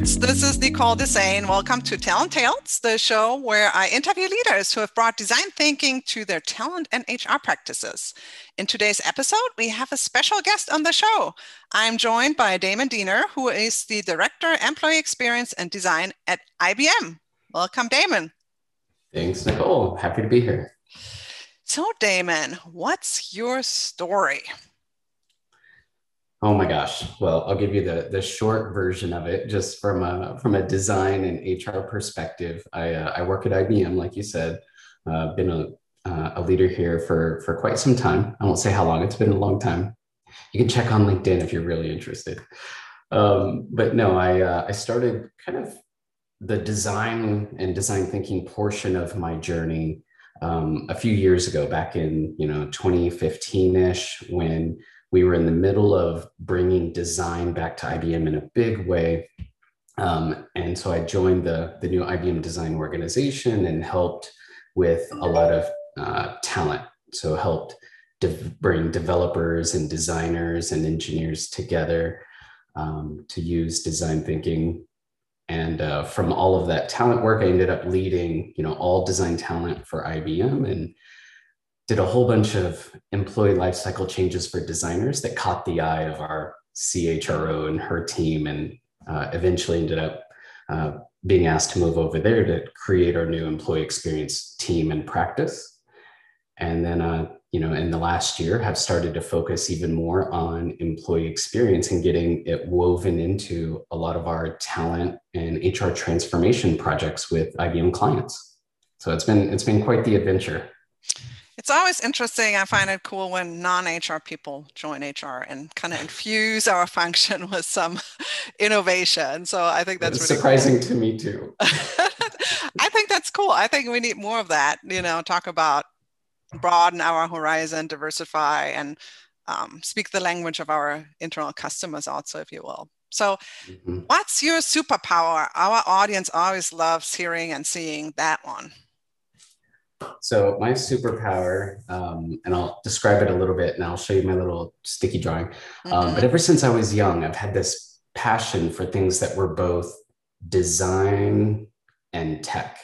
nerds. This is Nicole Dessain. Welcome to Talent Tales, the show where I interview leaders who have brought design thinking to their talent and HR practices. In today's episode, we have a special guest on the show. I'm joined by Damon Deaner, who is the Director, Employee Experience and Design at IBM. Welcome, Damon. Thanks, Nicole. Happy to be here. So, Damon, what's your story? Oh my gosh. Well, I'll give you the the short version of it, just from a from a design and HR perspective. I uh, I work at IBM, like you said. Uh, been a uh, a leader here for for quite some time. I won't say how long. It's been a long time. You can check on LinkedIn if you're really interested. Um, but no, I uh, I started kind of the design and design thinking portion of my journey um, a few years ago, back in you know 2015 ish, when we were in the middle of bringing design back to IBM in a big way. Um, and so I joined the, the new IBM design organization and helped with a lot of uh, talent. So helped de- bring developers and designers and engineers together um, to use design thinking. And uh, from all of that talent work, I ended up leading, you know, all design talent for IBM and did a whole bunch of employee lifecycle changes for designers that caught the eye of our CHRO and her team, and uh, eventually ended up uh, being asked to move over there to create our new employee experience team and practice. And then, uh, you know, in the last year, have started to focus even more on employee experience and getting it woven into a lot of our talent and HR transformation projects with IBM clients. So it's been it's been quite the adventure it's always interesting. I find it cool when non-HR people join HR and kind of infuse our function with some innovation. So I think that's really surprising cool. to me too. I think that's cool. I think we need more of that. You know, talk about broaden our horizon, diversify, and um, speak the language of our internal customers, also, if you will. So, mm-hmm. what's your superpower? Our audience always loves hearing and seeing that one. So my superpower, um, and I'll describe it a little bit, and I'll show you my little sticky drawing. Um, mm-hmm. but ever since I was young, I've had this passion for things that were both design and tech.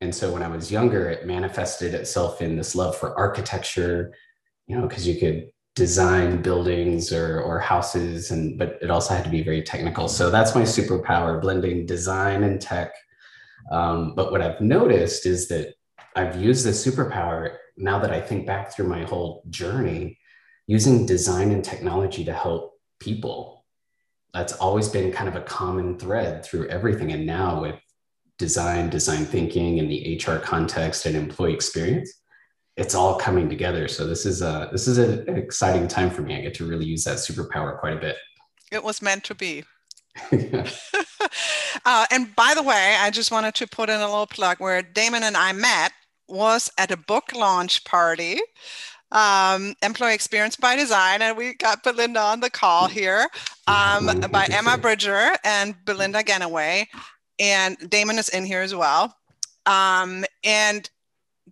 And so when I was younger, it manifested itself in this love for architecture, you know, because you could design buildings or or houses, and but it also had to be very technical. So that's my superpower, blending design and tech. Um, but what I've noticed is that I've used this superpower now that I think back through my whole journey, using design and technology to help people. That's always been kind of a common thread through everything. And now with design, design thinking, and the HR context and employee experience, it's all coming together. So this is a this is a, an exciting time for me. I get to really use that superpower quite a bit. It was meant to be. uh, and by the way, I just wanted to put in a little plug where Damon and I met was at a book launch party um, employee experience by design and we got belinda on the call here um, by emma bridger and belinda gannaway and damon is in here as well. Um, and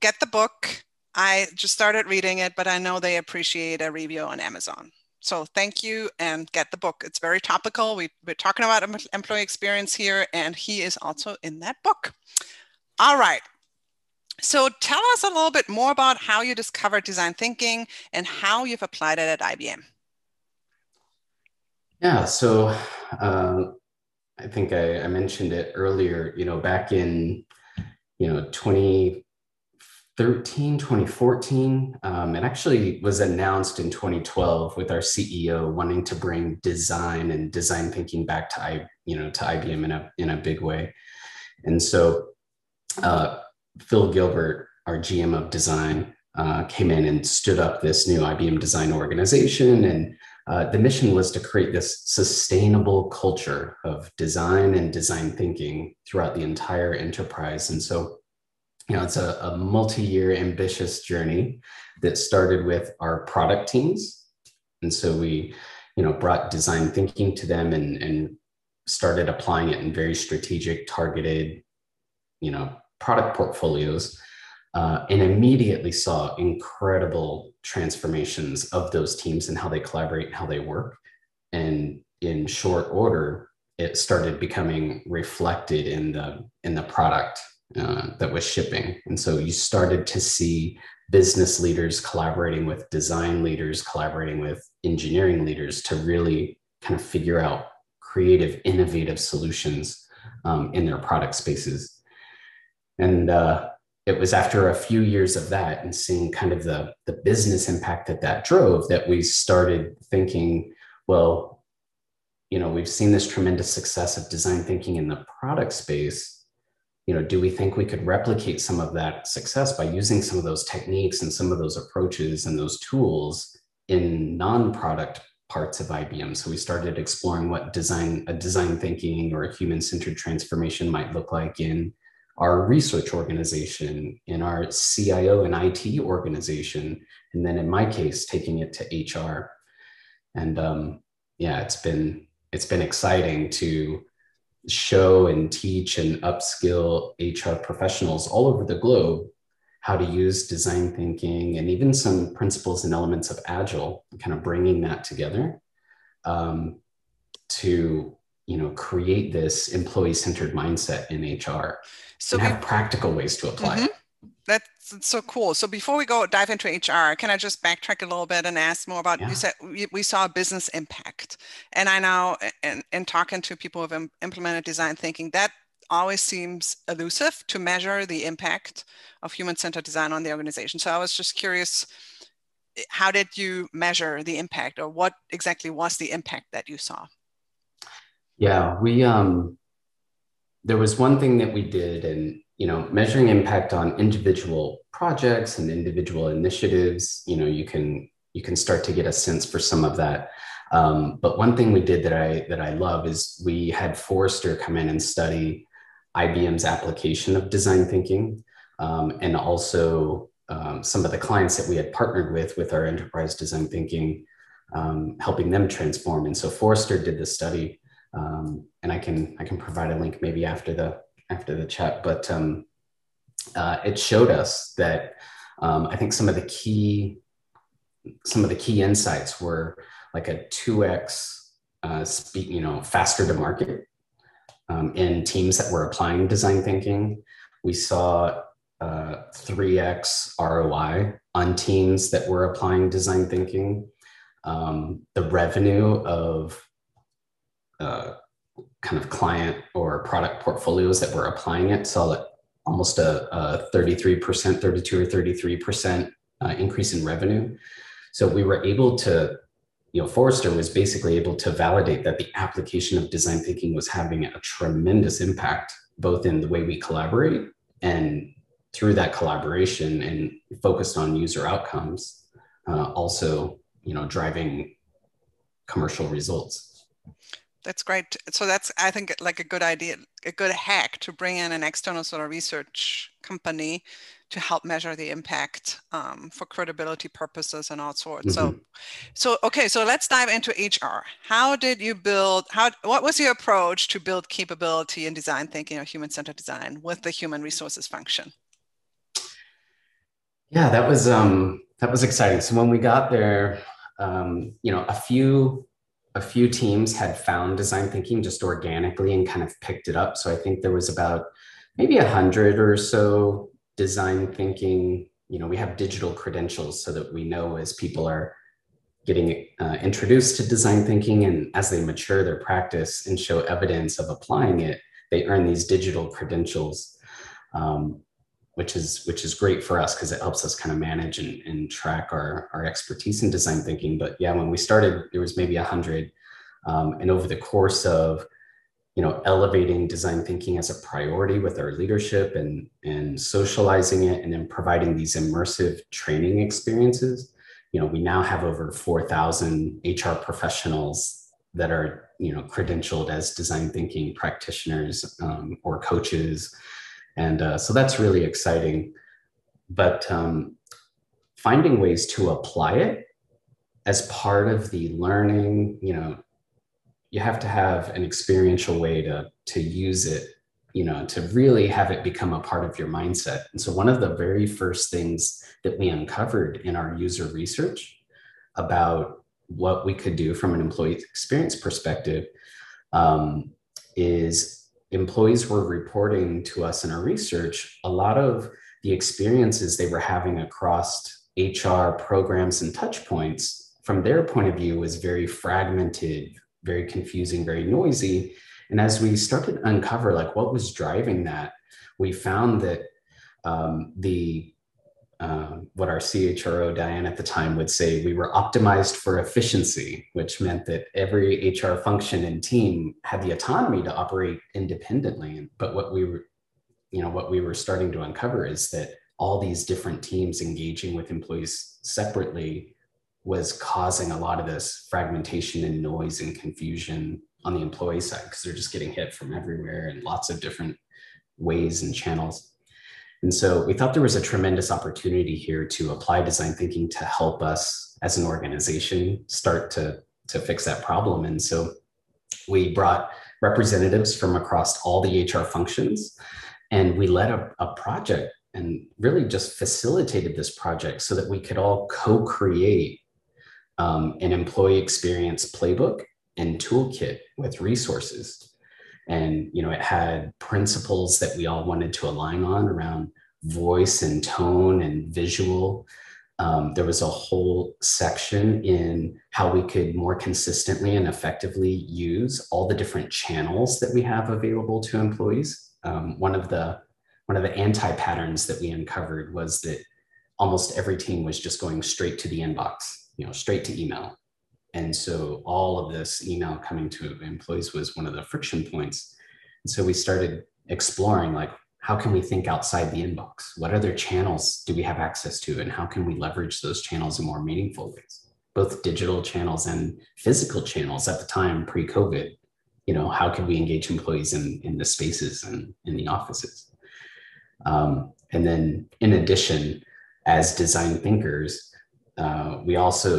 get the book. I just started reading it but i know they appreciate a review on amazon. So thank you and get the book. It's very topical. We, we're talking about employee experience here and he is also in that book. All right so tell us a little bit more about how you discovered design thinking and how you've applied it at IBM. Yeah, so uh, I think I, I, mentioned it earlier, you know, back in, you know, 2013, 2014, um, it actually was announced in 2012 with our CEO wanting to bring design and design thinking back to, I, you know, to IBM in a, in a big way. And so uh, Phil Gilbert, our GM of design, uh, came in and stood up this new IBM design organization. And uh, the mission was to create this sustainable culture of design and design thinking throughout the entire enterprise. And so, you know, it's a, a multi year ambitious journey that started with our product teams. And so we, you know, brought design thinking to them and, and started applying it in very strategic, targeted, you know, product portfolios uh, and immediately saw incredible transformations of those teams and how they collaborate and how they work. And in short order, it started becoming reflected in the in the product uh, that was shipping. And so you started to see business leaders collaborating with design leaders, collaborating with engineering leaders to really kind of figure out creative, innovative solutions um, in their product spaces. And uh, it was after a few years of that and seeing kind of the, the business impact that that drove that we started thinking, well, you know, we've seen this tremendous success of design thinking in the product space you know, do we think we could replicate some of that success by using some of those techniques and some of those approaches and those tools in non-product parts of IBM? So we started exploring what design, a design thinking or a human-centered transformation might look like in our research organization, in our CIO and IT organization, and then in my case, taking it to HR. And um, yeah, it's been it's been exciting to show and teach and upskill HR professionals all over the globe how to use design thinking and even some principles and elements of agile kind of bringing that together um, to you know create this employee centered mindset in hr so and have practical ways to apply mm-hmm. that's so cool. So before we go dive into HR, can I just backtrack a little bit and ask more about? Yeah. You said we, we, saw business impact, and I know in, in talking to people who've implemented design thinking that always seems elusive to measure the impact of human-centered design on the organization. So I was just curious, how did you measure the impact, or what exactly was the impact that you saw? Yeah, we um, there was one thing that we did, and you know, measuring impact on individual projects and individual initiatives, you know, you can you can start to get a sense for some of that. Um, but one thing we did that I that I love is we had Forrester come in and study IBM's application of design thinking, um, and also um, some of the clients that we had partnered with with our enterprise design thinking, um, helping them transform. And so Forrester did the study, um, and I can I can provide a link maybe after the after the chat, but um, uh, it showed us that um, I think some of the key some of the key insights were like a 2x uh, speed, you know, faster to market um, in teams that were applying design thinking. We saw uh, 3x ROI on teams that were applying design thinking. Um, the revenue of uh, kind of client or product portfolios that were applying it saw almost a, a 33%, 32 or 33% uh, increase in revenue. So we were able to, you know, Forrester was basically able to validate that the application of design thinking was having a tremendous impact, both in the way we collaborate and through that collaboration and focused on user outcomes, uh, also, you know, driving commercial results. That's great. So that's, I think, like a good idea, a good hack to bring in an external sort of research company to help measure the impact um, for credibility purposes and all sorts. Mm-hmm. So, so okay, so let's dive into HR. How did you build? How what was your approach to build capability in design thinking or human-centered design with the human resources function? Yeah, that was um, that was exciting. So when we got there, um, you know, a few a few teams had found design thinking just organically and kind of picked it up. So I think there was about maybe a hundred or so design thinking. You know, we have digital credentials so that we know as people are getting uh, introduced to design thinking and as they mature their practice and show evidence of applying it, they earn these digital credentials. Um, which is which is great for us because it helps us kind of manage and, and track our, our expertise in design thinking. But yeah, when we started, there was maybe a hundred, um, and over the course of you know elevating design thinking as a priority with our leadership and and socializing it, and then providing these immersive training experiences, you know, we now have over four thousand HR professionals that are you know credentialed as design thinking practitioners um, or coaches and uh, so that's really exciting. But um, finding ways to apply it as part of the learning, you know, you have to have an experiential way to, to use it, you know, to really have it become a part of your mindset. And so one of the very first things that we uncovered in our user research about what we could do from an employee experience perspective um, is employees were reporting to us in our research a lot of the experiences they were having across HR programs and touch points from their point of view was very fragmented, very confusing, very noisy. And as we started to uncover like what was driving that, we found that um, the uh, what our CHRO Diane at the time would say, we were optimized for efficiency, which meant that every HR function and team had the autonomy to operate independently. But what we were, you know, what we were starting to uncover is that all these different teams engaging with employees separately was causing a lot of this fragmentation and noise and confusion on the employee side because they're just getting hit from everywhere and lots of different ways and channels. And so we thought there was a tremendous opportunity here to apply design thinking to help us as an organization start to, to fix that problem. And so we brought representatives from across all the HR functions and we led a, a project and really just facilitated this project so that we could all co-create um, an employee experience playbook and toolkit with resources and you know it had principles that we all wanted to align on around voice and tone and visual. Um, there was a whole section in how we could more consistently and effectively use all the different channels that we have available to employees. Um, one of the one of the anti patterns that we uncovered was that almost every team was just going straight to the inbox you know straight to email and so all of this email coming to employees was one of the friction points. And so we started exploring like, how can we think outside the inbox? What other channels do we have access to? And how can we leverage those channels in more meaningful ways? Both digital channels and physical channels at the time pre-COVID. You know, how could we engage employees in, in the spaces and in the offices? Um, and then in addition, as design thinkers, uh, we also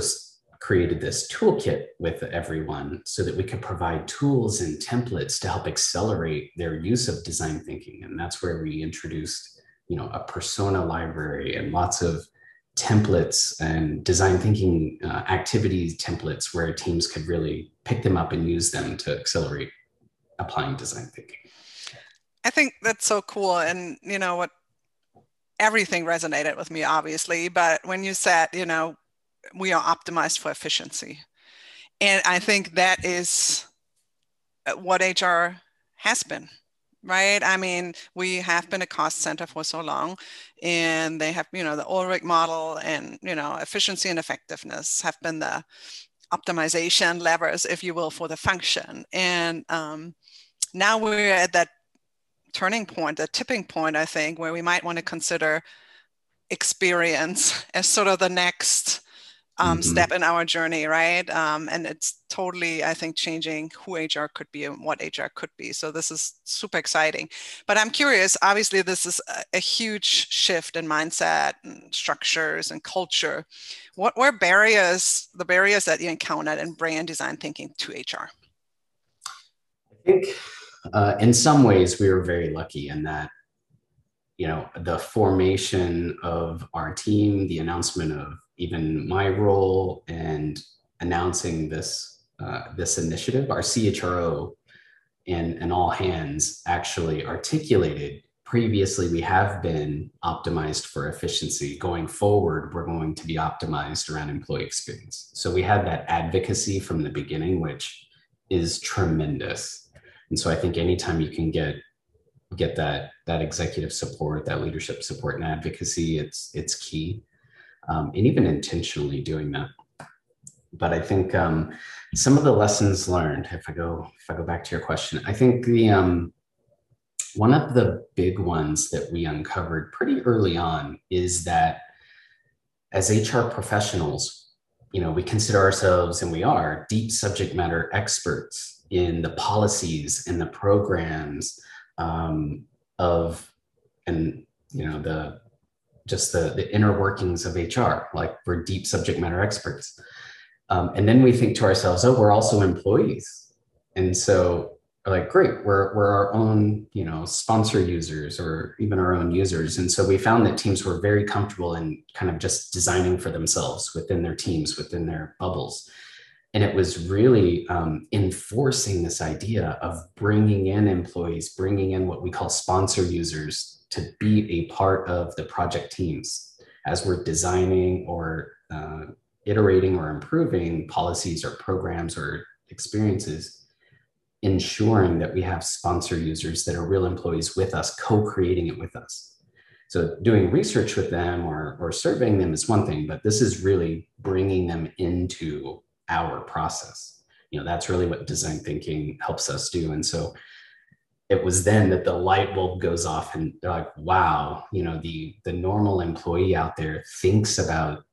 created this toolkit with everyone so that we could provide tools and templates to help accelerate their use of design thinking. And that's where we introduced, you know, a persona library and lots of templates and design thinking uh, activities templates where teams could really pick them up and use them to accelerate applying design thinking. I think that's so cool. And, you know, what everything resonated with me, obviously. But when you said, you know, we are optimized for efficiency. And I think that is uh, what HR has been, right? I mean, we have been a cost center for so long, and they have, you know, the Ulrich model and, you know, efficiency and effectiveness have been the optimization levers, if you will, for the function. And um, now we're at that turning point, that tipping point, I think, where we might want to consider experience as sort of the next um, mm-hmm. step in our journey, right? Um, and it's totally, I think, changing who HR could be and what HR could be. So this is super exciting. But I'm curious. Obviously, this is a, a huge shift in mindset and structures and culture. What were barriers, the barriers that you encountered in brand design thinking to HR? I think, uh, in some ways, we were very lucky in that you know the formation of our team the announcement of even my role and announcing this uh, this initiative, our CHRO and, and all hands actually articulated previously we have been optimized for efficiency. Going forward, we're going to be optimized around employee experience. So we had that advocacy from the beginning, which is tremendous. And so I think anytime you can get get that that executive support, that leadership support and advocacy, it's it's key um, and even intentionally doing that. But I think um, some of the lessons learned, if I go if I go back to your question, I think the um, one of the big ones that we uncovered pretty early on is that as HR professionals, you know, we consider ourselves, and we are, deep subject matter experts in the policies and the programs um, of, and you know, the just the, the inner workings of HR, like we're deep subject matter experts. Um, and then we think to ourselves, oh, we're also employees. And so like, great, we're, we're our own, you know, sponsor users or even our own users. And so we found that teams were very comfortable in kind of just designing for themselves within their teams, within their bubbles. and it was really um, enforcing this idea of bringing in employees, bringing in what we call sponsor users to be a part of the project teams as we're designing or uh, iterating or improving policies or programs or experiences, ensuring that we have sponsor users that are real employees with us, co creating it with us. So, doing research with them or, or surveying them is one thing, but this is really bringing them into our process. You know, that's really what design thinking helps us do. And so, it was then that the light bulb goes off and they're like wow you know the the normal employee out there thinks about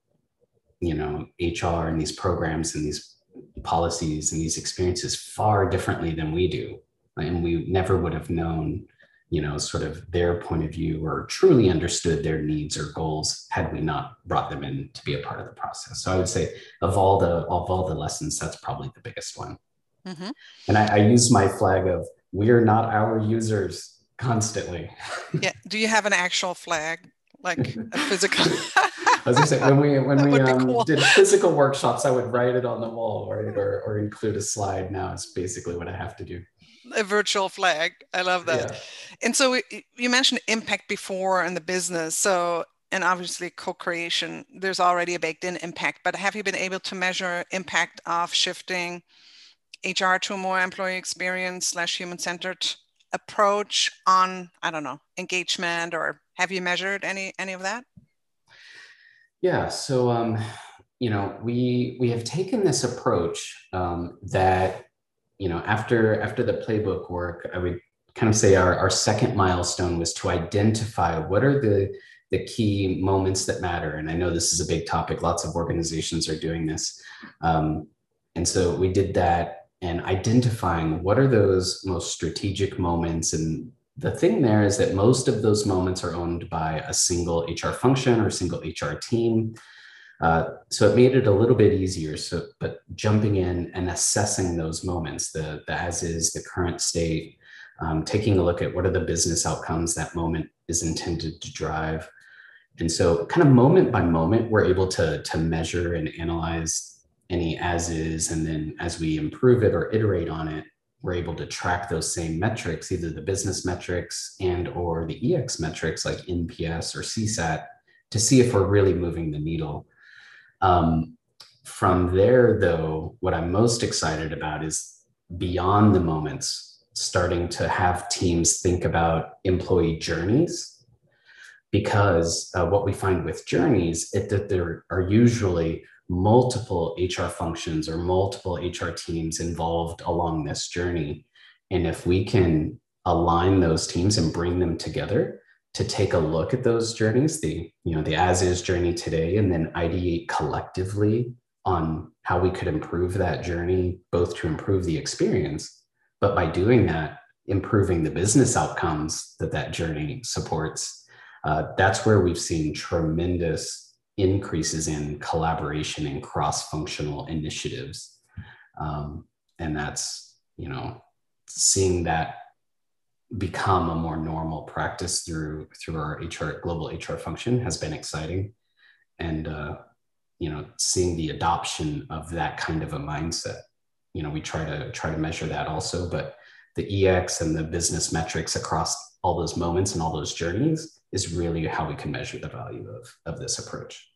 you know hr and these programs and these policies and these experiences far differently than we do. And we never would have known you know sort of their point of view or truly understood their needs or goals had we not brought them in to be a part of the process. So i would say of all the of all the lessons that's probably the biggest one. Mm-hmm. and I, I use my flag of we're not our users constantly yeah do you have an actual flag like a physical As I say, when we when we um, cool. did physical workshops, I would write it on the wall, right, or or include a slide. Now it's basically what I have to do. A virtual flag. I love that. Yeah. And so we, you mentioned impact before in the business. So and obviously co-creation. There's already a baked-in impact. But have you been able to measure impact of shifting HR to a more employee experience slash human-centered approach on I don't know engagement or have you measured any any of that? Yeah, so um, you know, we we have taken this approach um, that you know after after the playbook work, I would kind of say our, our second milestone was to identify what are the the key moments that matter. And I know this is a big topic. Lots of organizations are doing this. Um, and so we did that and identifying what are those most strategic moments and the thing there is that most of those moments are owned by a single HR function or single HR team. Uh, so it made it a little bit easier. So, but jumping in and assessing those moments, the, the as is, the current state, um, taking a look at what are the business outcomes that moment is intended to drive. And so, kind of moment by moment, we're able to, to measure and analyze any as is. And then as we improve it or iterate on it, we're able to track those same metrics, either the business metrics and or the EX metrics like NPS or CSAT to see if we're really moving the needle. Um, from there, though, what I'm most excited about is beyond the moments, starting to have teams think about employee journeys. Because uh, what we find with journeys is that there are usually multiple HR functions or multiple HR teams involved along this journey. And if we can align those teams and bring them together to take a look at those journeys, the you know the as is journey today, and then ideate collectively on how we could improve that journey, both to improve the experience, but by doing that, improving the business outcomes that that journey supports. Uh, that's where we've seen tremendous increases in collaboration and cross-functional initiatives. Um, and that's you know seeing that become a more normal practice through through our hr global hr function has been exciting. And uh, you know seeing the adoption of that kind of a mindset you know we try to try to measure that also but the ex and the business metrics across all those moments and all those journeys is really how we can measure the value of, of this approach.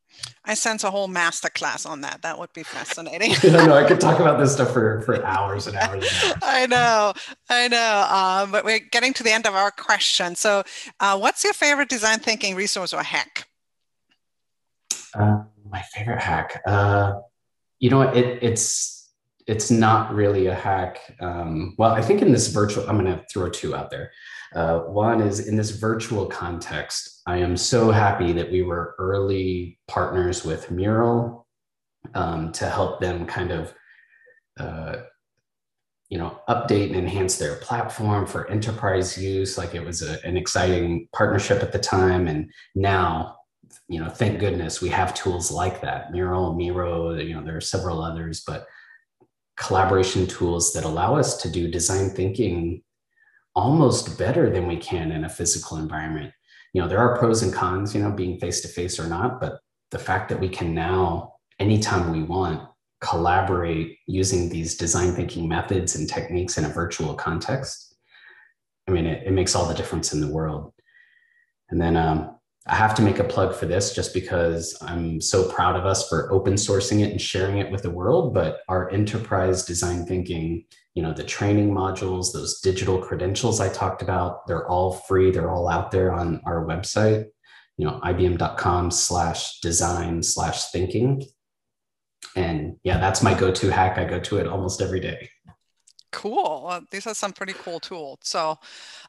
I sense a whole master class on that. That would be fascinating. I know I could talk about this stuff for, for hours and hours and hours. I know, I know. Um, but we're getting to the end of our question. So, uh, what's your favorite design thinking resource or hack? Uh, my favorite hack. Uh, you know, it, it's it's not really a hack. Um, well, I think in this virtual, I'm going to throw two out there. Uh, one is in this virtual context, I am so happy that we were early partners with Mural um, to help them kind of, uh, you know, update and enhance their platform for enterprise use. Like it was a, an exciting partnership at the time, and now, you know, thank goodness we have tools like that. Mural, Miro, you know, there are several others, but collaboration tools that allow us to do design thinking almost better than we can in a physical environment. You know, there are pros and cons, you know, being face to face or not, but the fact that we can now, anytime we want, collaborate using these design thinking methods and techniques in a virtual context, I mean, it, it makes all the difference in the world. And then um, I have to make a plug for this just because I'm so proud of us for open sourcing it and sharing it with the world. But our enterprise design thinking, you know, the training modules, those digital credentials I talked about, they're all free. They're all out there on our website, you know, ibm.com slash design slash thinking. And yeah, that's my go to hack. I go to it almost every day. Cool. These are some pretty cool tools. So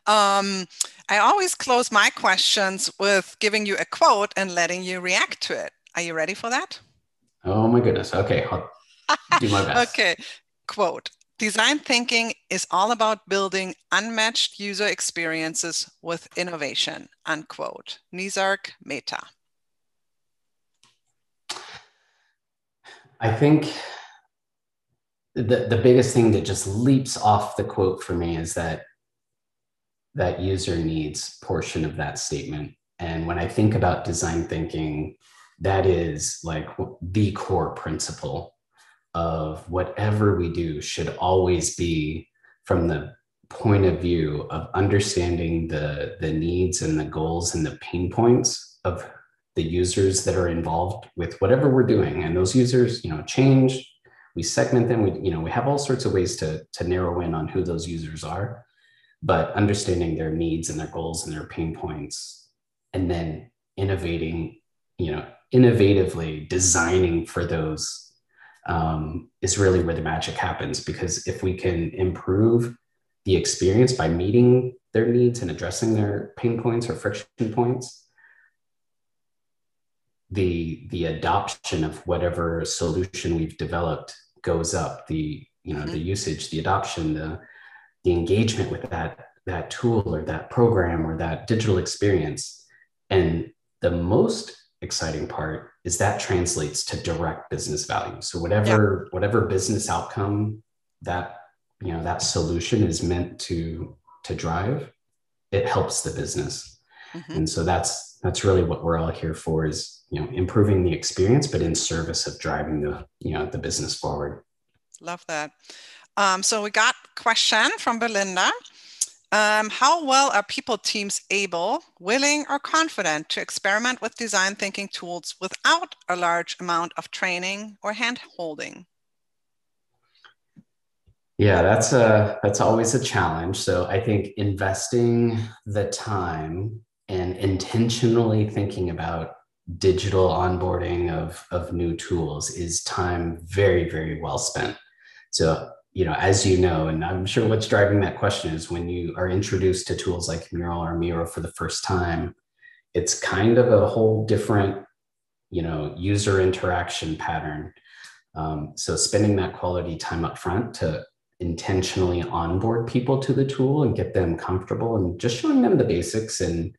um, I always close my questions with giving you a quote and letting you react to it. Are you ready for that? Oh my goodness. Okay. I'll do my best. okay. Quote Design thinking is all about building unmatched user experiences with innovation. Unquote. Nisarg Mehta. I think the, the biggest thing that just leaps off the quote for me is that that user needs portion of that statement. And when I think about design thinking, that is like the core principle of whatever we do should always be from the point of view of understanding the, the needs and the goals and the pain points of the users that are involved with whatever we're doing. And those users, you know, change, we segment them, we, you know, we have all sorts of ways to, to narrow in on who those users are but understanding their needs and their goals and their pain points and then innovating you know innovatively designing for those um, is really where the magic happens because if we can improve the experience by meeting their needs and addressing their pain points or friction points the the adoption of whatever solution we've developed goes up the you know the mm-hmm. usage the adoption the the engagement with that that tool or that program or that digital experience and the most exciting part is that translates to direct business value so whatever yeah. whatever business outcome that you know that solution is meant to to drive it helps the business mm-hmm. and so that's that's really what we're all here for is you know improving the experience but in service of driving the you know the business forward love that um, so we got question from Belinda. Um, how well are people teams able, willing, or confident to experiment with design thinking tools without a large amount of training or hand holding? Yeah, that's a that's always a challenge. So I think investing the time and intentionally thinking about digital onboarding of, of new tools is time very, very well spent. So you know, as you know, and I'm sure what's driving that question is when you are introduced to tools like Mural or Miro for the first time, it's kind of a whole different, you know, user interaction pattern. Um, so spending that quality time up front to intentionally onboard people to the tool and get them comfortable and just showing them the basics. And,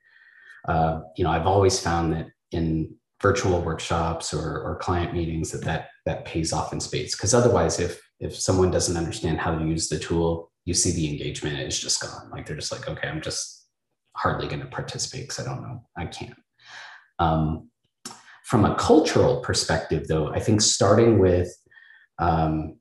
uh, you know, I've always found that in virtual workshops or, or client meetings that that, that pays off in space. Because otherwise, if if someone doesn't understand how to use the tool, you see the engagement is just gone. Like they're just like, okay, I'm just hardly going to participate because I don't know, I can't. Um, from a cultural perspective, though, I think starting with um,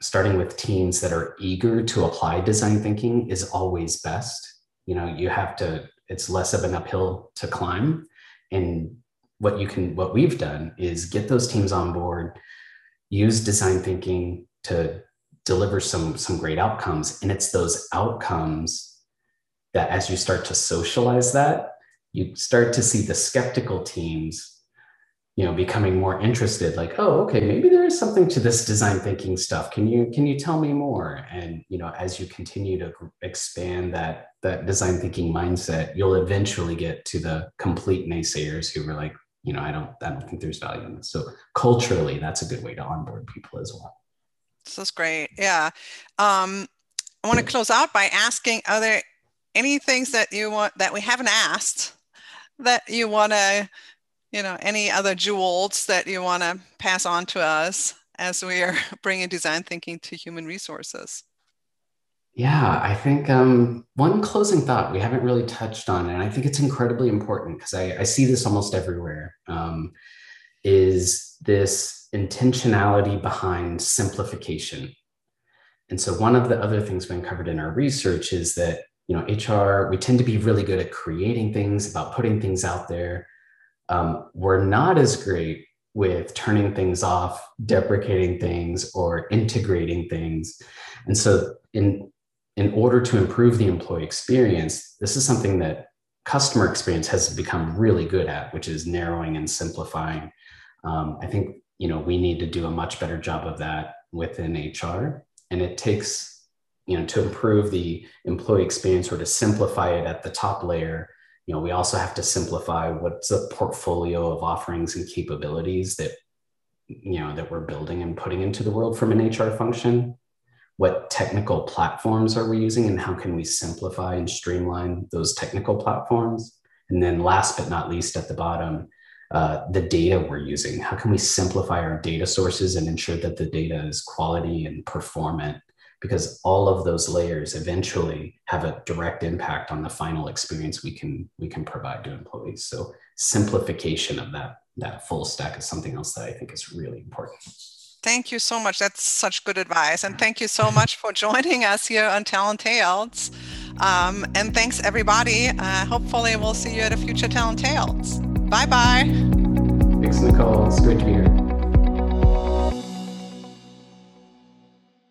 starting with teams that are eager to apply design thinking is always best. You know, you have to. It's less of an uphill to climb, and what you can, what we've done is get those teams on board use design thinking to deliver some some great outcomes. And it's those outcomes that as you start to socialize that you start to see the skeptical teams you know becoming more interested like oh okay maybe there is something to this design thinking stuff. Can you can you tell me more? And you know as you continue to expand that that design thinking mindset you'll eventually get to the complete naysayers who were like you know, I don't, I don't think there's value in this. So culturally, that's a good way to onboard people as well. This is great. Yeah. Um, I want to close out by asking, are there any things that you want that we haven't asked that you want to, you know, any other jewels that you want to pass on to us as we are bringing design thinking to human resources? Yeah, I think um, one closing thought we haven't really touched on, and I think it's incredibly important because I, I, see this almost everywhere, um, is this intentionality behind simplification. And so one of the other things we uncovered in our research is that you know HR we tend to be really good at creating things, about putting things out there. Um, we're not as great with turning things off, deprecating things, or integrating things. And so in in order to improve the employee experience, this is something that customer experience has become really good at, which is narrowing and simplifying. Um, I think you know we need to do a much better job of that within HR, and it takes you know to improve the employee experience or to simplify it at the top layer. You know, we also have to simplify what's a portfolio of offerings and capabilities that you know that we're building and putting into the world from an HR function what technical platforms are we using and how can we simplify and streamline those technical platforms? And then last but not least at the bottom uh, the data we're using. How can we simplify our data sources and ensure that the data is quality and performant? Because all of those layers eventually have a direct impact on the final experience we can we can provide to employees. So simplification of that that full stack is something else that i think is really important Thank you so much. That's such good advice. And thank you so much for joining us here on Talent Tales. Um, and thanks, everybody. Uh, hopefully, we'll see you at a future Talent Tales. Bye bye. Thanks, Nicole. It's great to be here.